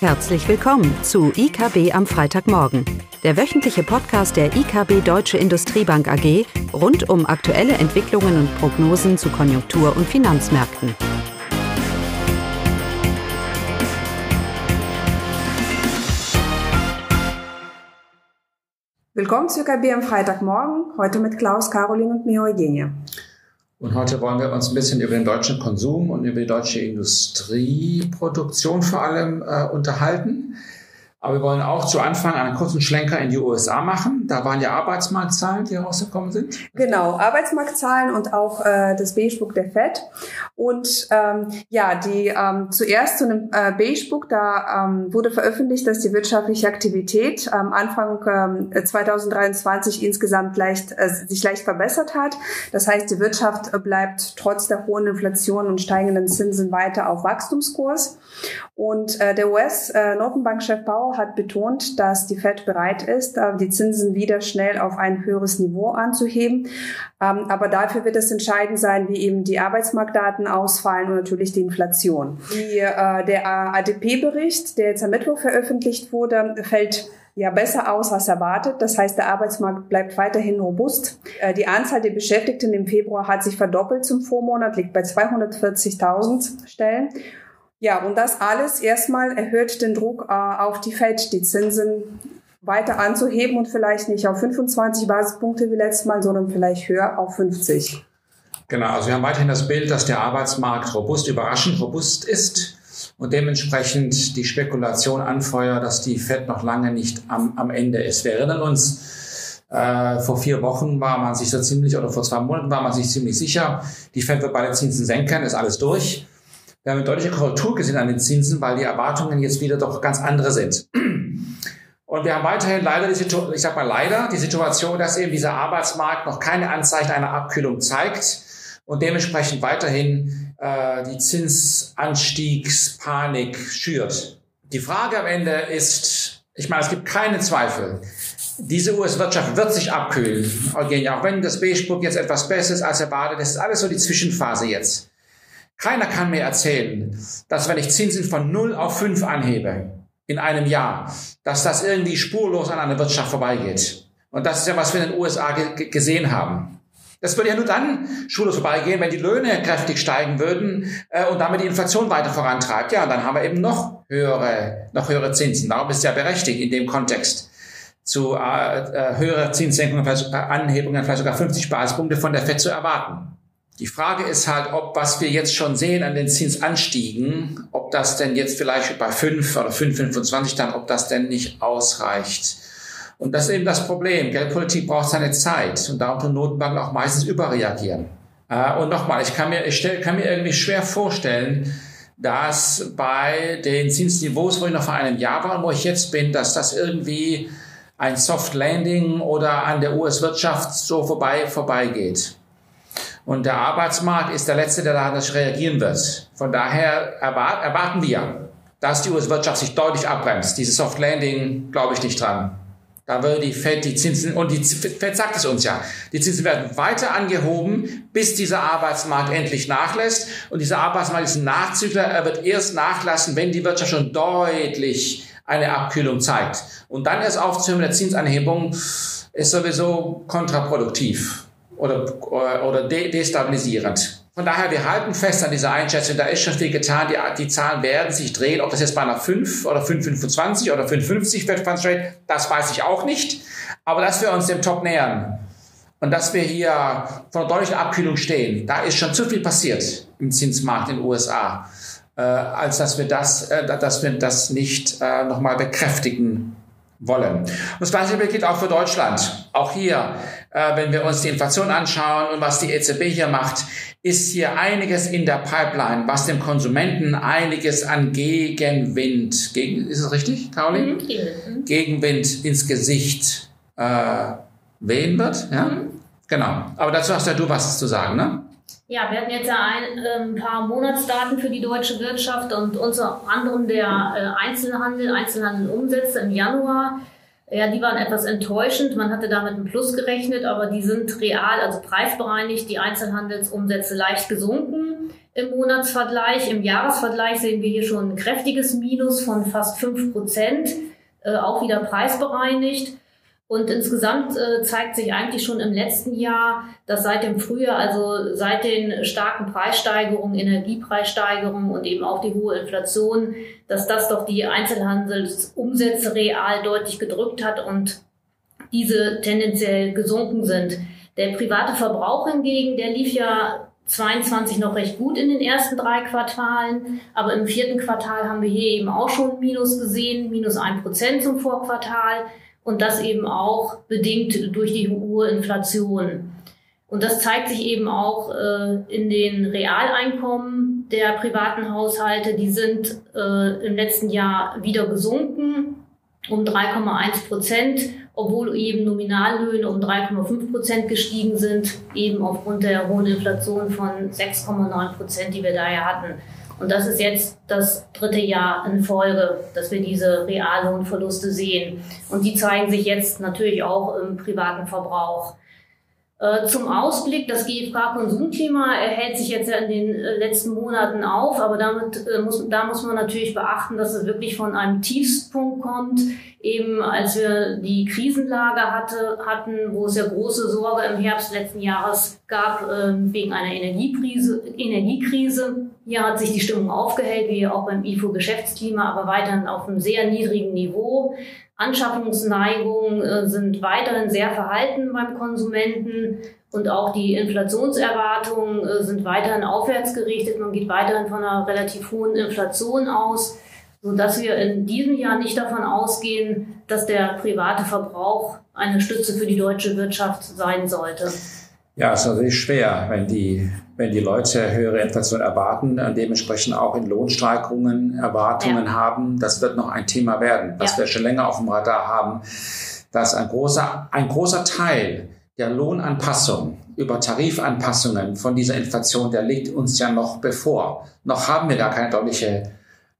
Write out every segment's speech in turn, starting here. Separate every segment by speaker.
Speaker 1: Herzlich willkommen zu IKB am Freitagmorgen, der wöchentliche Podcast der IKB Deutsche Industriebank AG rund um aktuelle Entwicklungen und Prognosen zu Konjunktur- und Finanzmärkten.
Speaker 2: Willkommen zu IKB am Freitagmorgen, heute mit Klaus, Caroline und mir Eugenie.
Speaker 3: Und heute wollen wir uns ein bisschen über den deutschen Konsum und über die deutsche Industrieproduktion vor allem äh, unterhalten. Aber wir wollen auch zu Anfang einen kurzen Schlenker in die USA machen. Da waren ja Arbeitsmarktzahlen, die rausgekommen sind.
Speaker 2: Genau, Arbeitsmarktzahlen und auch äh, das Beigebook der FED. Und ähm, ja, die ähm, zuerst zu einem äh, Beigebook, da ähm, wurde veröffentlicht, dass die wirtschaftliche Aktivität am Anfang ähm, 2023 insgesamt leicht, äh, sich leicht verbessert hat. Das heißt, die Wirtschaft bleibt trotz der hohen Inflation und steigenden Zinsen weiter auf Wachstumskurs. Und äh, der US-Notenbankchef äh, Powell hat betont, dass die Fed bereit ist, äh, die Zinsen wieder schnell auf ein höheres Niveau anzuheben. Ähm, aber dafür wird es entscheidend sein, wie eben die Arbeitsmarktdaten ausfallen und natürlich die Inflation. Die, äh, der ADP-Bericht, der jetzt am Mittwoch veröffentlicht wurde, fällt ja besser aus als erwartet. Das heißt, der Arbeitsmarkt bleibt weiterhin robust. Äh, die Anzahl der Beschäftigten im Februar hat sich verdoppelt zum Vormonat, liegt bei 240.000 Stellen. Ja, und das alles erstmal erhöht den Druck äh, auf die Fed, die Zinsen weiter anzuheben und vielleicht nicht auf 25 Basispunkte wie letztes Mal, sondern vielleicht höher auf 50.
Speaker 3: Genau, also wir haben weiterhin das Bild, dass der Arbeitsmarkt robust, überraschend robust ist und dementsprechend die Spekulation anfeuert, dass die Fed noch lange nicht am, am Ende ist. Wir erinnern uns, äh, vor vier Wochen war man sich so ziemlich, oder vor zwei Monaten war man sich ziemlich sicher, die Fed wird beide Zinsen senken, ist alles durch. Wir haben eine deutliche Korrektur gesehen an den Zinsen, weil die Erwartungen jetzt wieder doch ganz andere sind. Und wir haben weiterhin leider die Situation, ich sag mal leider, die Situation, dass eben dieser Arbeitsmarkt noch keine Anzeichen einer Abkühlung zeigt und dementsprechend weiterhin äh, die Zinsanstiegspanik schürt. Die Frage am Ende ist, ich meine, es gibt keine Zweifel, diese US-Wirtschaft wird sich abkühlen, Eugenia, auch wenn das Beige-Book jetzt etwas besser ist als erwartet, das ist alles so die Zwischenphase jetzt. Keiner kann mir erzählen, dass wenn ich Zinsen von 0 auf 5 anhebe in einem Jahr, dass das irgendwie spurlos an einer Wirtschaft vorbeigeht. Und das ist ja, was wir in den USA gesehen haben. Das würde ja nur dann spurlos vorbeigehen, wenn die Löhne kräftig steigen würden äh, und damit die Inflation weiter vorantreibt. Ja, und dann haben wir eben noch höhere, noch höhere Zinsen. Darum ist es ja berechtigt in dem Kontext zu äh, äh, höhere Zinssenkungen, äh, Anhebungen, vielleicht sogar 50 Basispunkte von der FED zu erwarten. Die Frage ist halt, ob was wir jetzt schon sehen an den Zinsanstiegen, ob das denn jetzt vielleicht bei 5 oder 5,25 dann, ob das denn nicht ausreicht. Und das ist eben das Problem. Geldpolitik braucht seine Zeit und darum tun Notenbanken auch meistens überreagieren. Äh, und nochmal, ich kann mir, ich stell, kann mir irgendwie schwer vorstellen, dass bei den Zinsniveaus, wo ich noch vor einem Jahr war und wo ich jetzt bin, dass das irgendwie ein Soft Landing oder an der US-Wirtschaft so vorbei, vorbeigeht. Und der Arbeitsmarkt ist der Letzte, der da reagieren wird. Von daher erwarten wir, dass die US-Wirtschaft sich deutlich abbremst. Dieses Soft Landing glaube ich nicht dran. Da würde die Fed die Zinsen, und die Fed sagt es uns ja, die Zinsen werden weiter angehoben, bis dieser Arbeitsmarkt endlich nachlässt. Und dieser Arbeitsmarkt ist ein Nachzügler. Er wird erst nachlassen, wenn die Wirtschaft schon deutlich eine Abkühlung zeigt. Und dann erst aufzuhören mit der Zinsanhebung ist sowieso kontraproduktiv oder, oder destabilisierend. Von daher, wir halten fest an dieser Einschätzung, da ist schon viel getan, die, die Zahlen werden sich drehen, ob das jetzt bei einer 5 oder 5,25 oder 5,50 wird, Funds Rate, das weiß ich auch nicht. Aber dass wir uns dem Top nähern und dass wir hier vor einer deutlichen Abkühlung stehen, da ist schon zu viel passiert im Zinsmarkt in den USA, äh, als dass wir das, äh, dass wir das nicht äh, nochmal bekräftigen wollen. Und das gleiche gilt auch für Deutschland. Auch hier, äh, wenn wir uns die Inflation anschauen und was die EZB hier macht, ist hier einiges in der Pipeline, was dem Konsumenten einiges an Gegenwind, gegen, ist es richtig, Caroline? Mhm. Gegenwind ins Gesicht äh, wehen wird. Ja? Mhm. Genau. Aber dazu hast ja du was zu sagen, ne?
Speaker 4: Ja, wir hatten jetzt ja ein, äh, paar Monatsdaten für die deutsche Wirtschaft und unter anderem der äh, Einzelhandel, Einzelhandelumsätze im Januar Ja, die waren etwas enttäuschend. Man hatte damit ein Plus gerechnet, aber die sind real, also preisbereinigt, die Einzelhandelsumsätze leicht gesunken im Monatsvergleich. Im Jahresvergleich sehen wir hier schon ein kräftiges Minus von fast fünf Prozent, äh, auch wieder preisbereinigt. Und insgesamt äh, zeigt sich eigentlich schon im letzten Jahr, dass seit dem Frühjahr, also seit den starken Preissteigerungen, Energiepreissteigerungen und eben auch die hohe Inflation, dass das doch die Einzelhandelsumsätze real deutlich gedrückt hat und diese tendenziell gesunken sind. Der private Verbrauch hingegen, der lief ja 22 noch recht gut in den ersten drei Quartalen, aber im vierten Quartal haben wir hier eben auch schon Minus gesehen, minus ein Prozent zum Vorquartal und das eben auch bedingt durch die hohe Inflation. Und das zeigt sich eben auch äh, in den Realeinkommen der privaten Haushalte. Die sind äh, im letzten Jahr wieder gesunken um 3,1 Prozent, obwohl eben Nominallöhne um 3,5 Prozent gestiegen sind, eben aufgrund der hohen Inflation von 6,9 Prozent, die wir daher hatten. Und das ist jetzt das dritte Jahr in Folge, dass wir diese Reallohnverluste sehen. Und die zeigen sich jetzt natürlich auch im privaten Verbrauch. Äh, zum Ausblick, das GfK-Konsumklima erhält sich jetzt ja in den äh, letzten Monaten auf, aber damit äh, muss, da muss man natürlich beachten, dass es wirklich von einem Tiefspunkt kommt, eben als wir die Krisenlage hatte, hatten, wo es ja große Sorge im Herbst letzten Jahres gab ähm, wegen einer Energiekrise. Energiekrise. Hier hat sich die Stimmung aufgehellt, wie auch beim IFO Geschäftsklima, aber weiterhin auf einem sehr niedrigen Niveau. Anschaffungsneigungen äh, sind weiterhin sehr verhalten beim Konsumenten und auch die Inflationserwartungen äh, sind weiterhin aufwärts gerichtet. Man geht weiterhin von einer relativ hohen Inflation aus, so dass wir in diesem Jahr nicht davon ausgehen, dass der private Verbrauch eine Stütze für die deutsche Wirtschaft sein sollte.
Speaker 3: Ja, es ist natürlich schwer, wenn die, wenn die Leute höhere Inflation erwarten und dementsprechend auch in Lohnsteigerungen Erwartungen ja. haben. Das wird noch ein Thema werden, was ja. wir schon länger auf dem Radar haben, dass ein großer, ein großer Teil der Lohnanpassung über Tarifanpassungen von dieser Inflation, der liegt uns ja noch bevor. Noch haben wir gar keine deutliche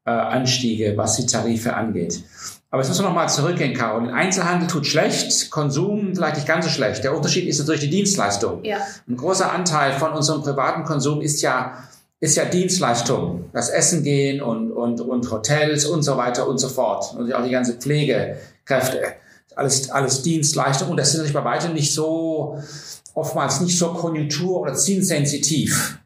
Speaker 3: äh, Anstiege, was die Tarife angeht. Aber jetzt müssen wir nochmal zurückgehen, Carol. Einzelhandel tut schlecht, Konsum vielleicht nicht ganz so schlecht. Der Unterschied ist natürlich die Dienstleistung. Ja. Ein großer Anteil von unserem privaten Konsum ist ja, ist ja Dienstleistung. Das Essen gehen und, und, und Hotels und so weiter und so fort. Und auch die ganze Pflegekräfte. Alles, alles Dienstleistung. Und das ist natürlich bei weitem nicht so, oftmals nicht so konjunktur- oder zielsensitiv,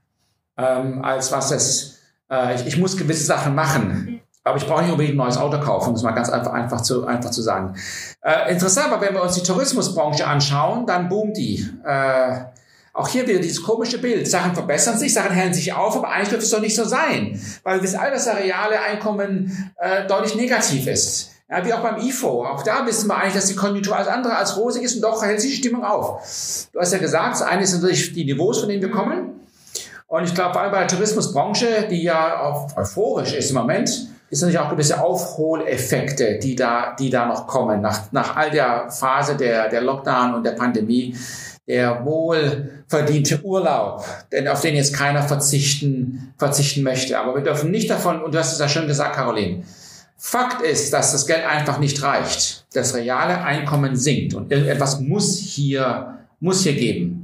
Speaker 3: ähm, als was es, äh, ich, ich muss gewisse Sachen machen aber ich brauche nicht unbedingt ein neues Auto kaufen, um es mal ganz einfach, einfach, zu, einfach zu sagen. Äh, interessant, aber wenn wir uns die Tourismusbranche anschauen, dann boomt die. Äh, auch hier wieder dieses komische Bild. Sachen verbessern sich, Sachen hellen sich auf, aber eigentlich dürfte es doch nicht so sein. Weil wir wissen alle, dass das reale Einkommen äh, deutlich negativ ist. Ja, wie auch beim IFO. Auch da wissen wir eigentlich, dass die Konjunktur alles andere als rosig ist und doch hält sich die Stimmung auf. Du hast ja gesagt, das eine ist natürlich die Niveaus, von denen wir kommen. Und ich glaube, vor allem bei der Tourismusbranche, die ja auch euphorisch ist im Moment, ist natürlich auch gewisse Aufholeffekte, die da, die da noch kommen, nach, nach all der Phase der, der Lockdown und der Pandemie, der wohlverdiente Urlaub, denn auf den jetzt keiner verzichten, verzichten möchte. Aber wir dürfen nicht davon, und du hast es ja schon gesagt, Caroline, Fakt ist, dass das Geld einfach nicht reicht. Das reale Einkommen sinkt und irgendetwas muss hier, muss hier geben.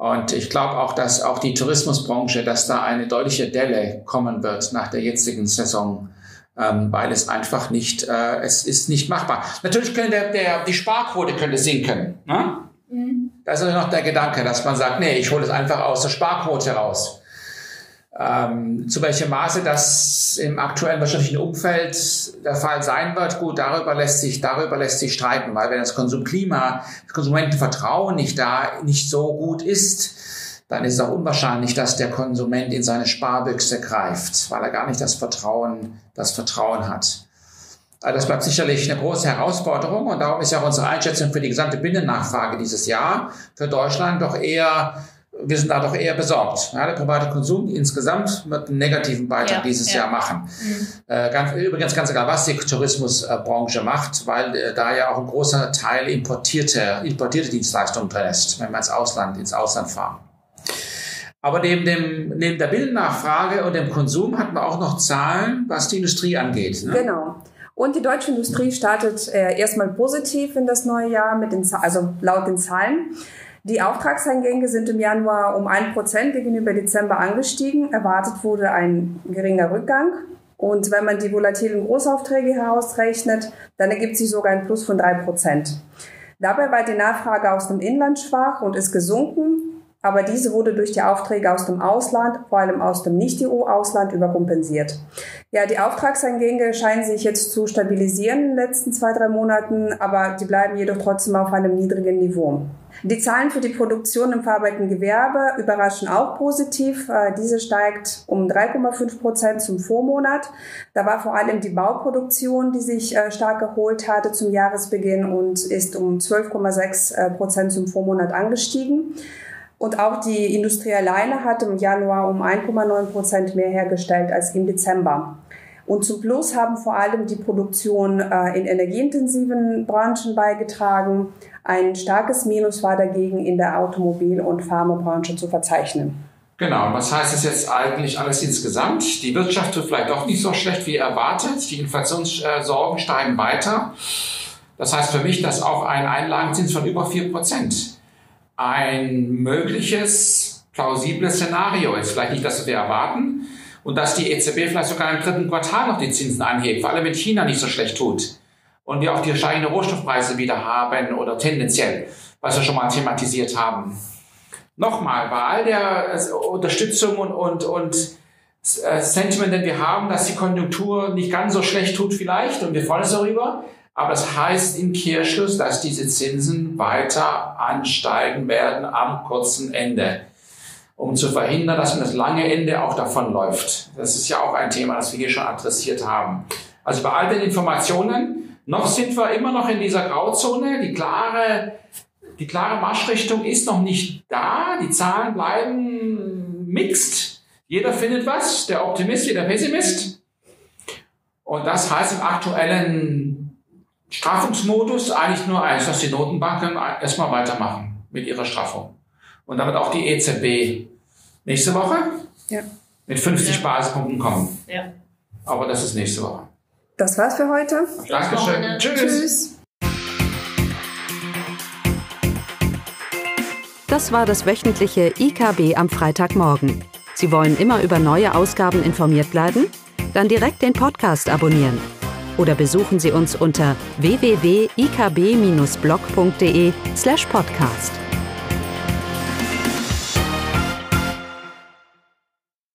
Speaker 3: Und ich glaube auch, dass auch die Tourismusbranche, dass da eine deutliche Delle kommen wird nach der jetzigen Saison ähm, weil es einfach nicht, äh, es ist nicht machbar. Natürlich könnte der, der, die Sparquote könnte sinken. Ne? Mhm. Das ist noch der Gedanke, dass man sagt, nee, ich hole es einfach aus der Sparquote raus. Ähm, zu welchem Maße das im aktuellen wirtschaftlichen Umfeld der Fall sein wird, gut, darüber lässt sich, darüber lässt sich streiten, weil wenn das Konsumklima, das Konsumentenvertrauen nicht da, nicht so gut ist, dann ist es auch unwahrscheinlich, dass der Konsument in seine Sparbüchse greift, weil er gar nicht das Vertrauen, das Vertrauen hat. Also das bleibt sicherlich eine große Herausforderung und darum ist ja auch unsere Einschätzung für die gesamte Binnennachfrage dieses Jahr für Deutschland doch eher, wir sind da doch eher besorgt. Ja, der private Konsum insgesamt wird einen negativen Beitrag ja, dieses ja. Jahr machen. Mhm. Äh, ganz, übrigens ganz egal, was die Tourismusbranche macht, weil äh, da ja auch ein großer Teil importierte, importierte Dienstleistungen drin ist, wenn wir ins Ausland, ins Ausland fahren. Aber neben, dem, neben der Bildnachfrage und dem Konsum hatten wir auch noch Zahlen, was die Industrie angeht.
Speaker 2: Ne? Genau. Und die deutsche Industrie startet äh, erstmal positiv in das neue Jahr mit den, also laut den Zahlen. Die Auftragseingänge sind im Januar um ein Prozent gegenüber Dezember angestiegen. Erwartet wurde ein geringer Rückgang. Und wenn man die volatilen Großaufträge herausrechnet, dann ergibt sich sogar ein Plus von drei Prozent. Dabei war die Nachfrage aus dem Inland schwach und ist gesunken, aber diese wurde durch die Aufträge aus dem Ausland, vor allem aus dem Nicht-EU-Ausland, überkompensiert. Ja, die Auftragseingänge scheinen sich jetzt zu stabilisieren in den letzten zwei, drei Monaten, aber die bleiben jedoch trotzdem auf einem niedrigen Niveau. Die Zahlen für die Produktion im verarbeitenden Gewerbe überraschen auch positiv. Äh, diese steigt um 3,5 Prozent zum Vormonat. Da war vor allem die Bauproduktion, die sich äh, stark erholt hatte zum Jahresbeginn und ist um 12,6 äh, Prozent zum Vormonat angestiegen. Und auch die Industrie alleine hat im Januar um 1,9 Prozent mehr hergestellt als im Dezember. Und zum Plus haben vor allem die Produktion in energieintensiven Branchen beigetragen. Ein starkes Minus war dagegen in der Automobil- und Pharmabranche zu verzeichnen.
Speaker 3: Genau, und was heißt das jetzt eigentlich alles insgesamt? Die Wirtschaft tut vielleicht doch nicht so schlecht wie erwartet. Die Inflationssorgen steigen weiter. Das heißt für mich, dass auch ein Einlagenzins von über 4% ein mögliches, plausibles Szenario ist. Vielleicht nicht das, was wir erwarten. Und dass die EZB vielleicht sogar im dritten Quartal noch die Zinsen anhebt, vor allem wenn China nicht so schlecht tut und wir auch die steigenden Rohstoffpreise wieder haben oder tendenziell, was wir schon mal thematisiert haben. Nochmal, bei all der äh, Unterstützung und, und, und äh, Sentiment, den wir haben, dass die Konjunktur nicht ganz so schlecht tut vielleicht und wir freuen uns darüber, aber das heißt im Kehrschluss, dass diese Zinsen weiter ansteigen werden am kurzen Ende, um zu verhindern, dass man das lange Ende auch davonläuft. Das ist ja auch ein Thema, das wir hier schon adressiert haben. Also bei all den Informationen noch sind wir immer noch in dieser Grauzone. Die klare, die klare Marschrichtung ist noch nicht da. Die Zahlen bleiben mixed. Jeder findet was, der Optimist wie der Pessimist. Und das heißt im aktuellen Straffungsmodus eigentlich nur eins, dass die Notenbanken erstmal weitermachen mit ihrer Straffung. Und damit auch die EZB nächste Woche ja. mit 50 ja. Basispunkten kommen. Ja. Aber das ist nächste Woche.
Speaker 2: Das war's für heute.
Speaker 3: Dankeschön. Tschüss. Tschüss.
Speaker 1: Das war das wöchentliche IKB am Freitagmorgen. Sie wollen immer über neue Ausgaben informiert bleiben? Dann direkt den Podcast abonnieren. Oder besuchen Sie uns unter www.ikb-blog.de slash podcast.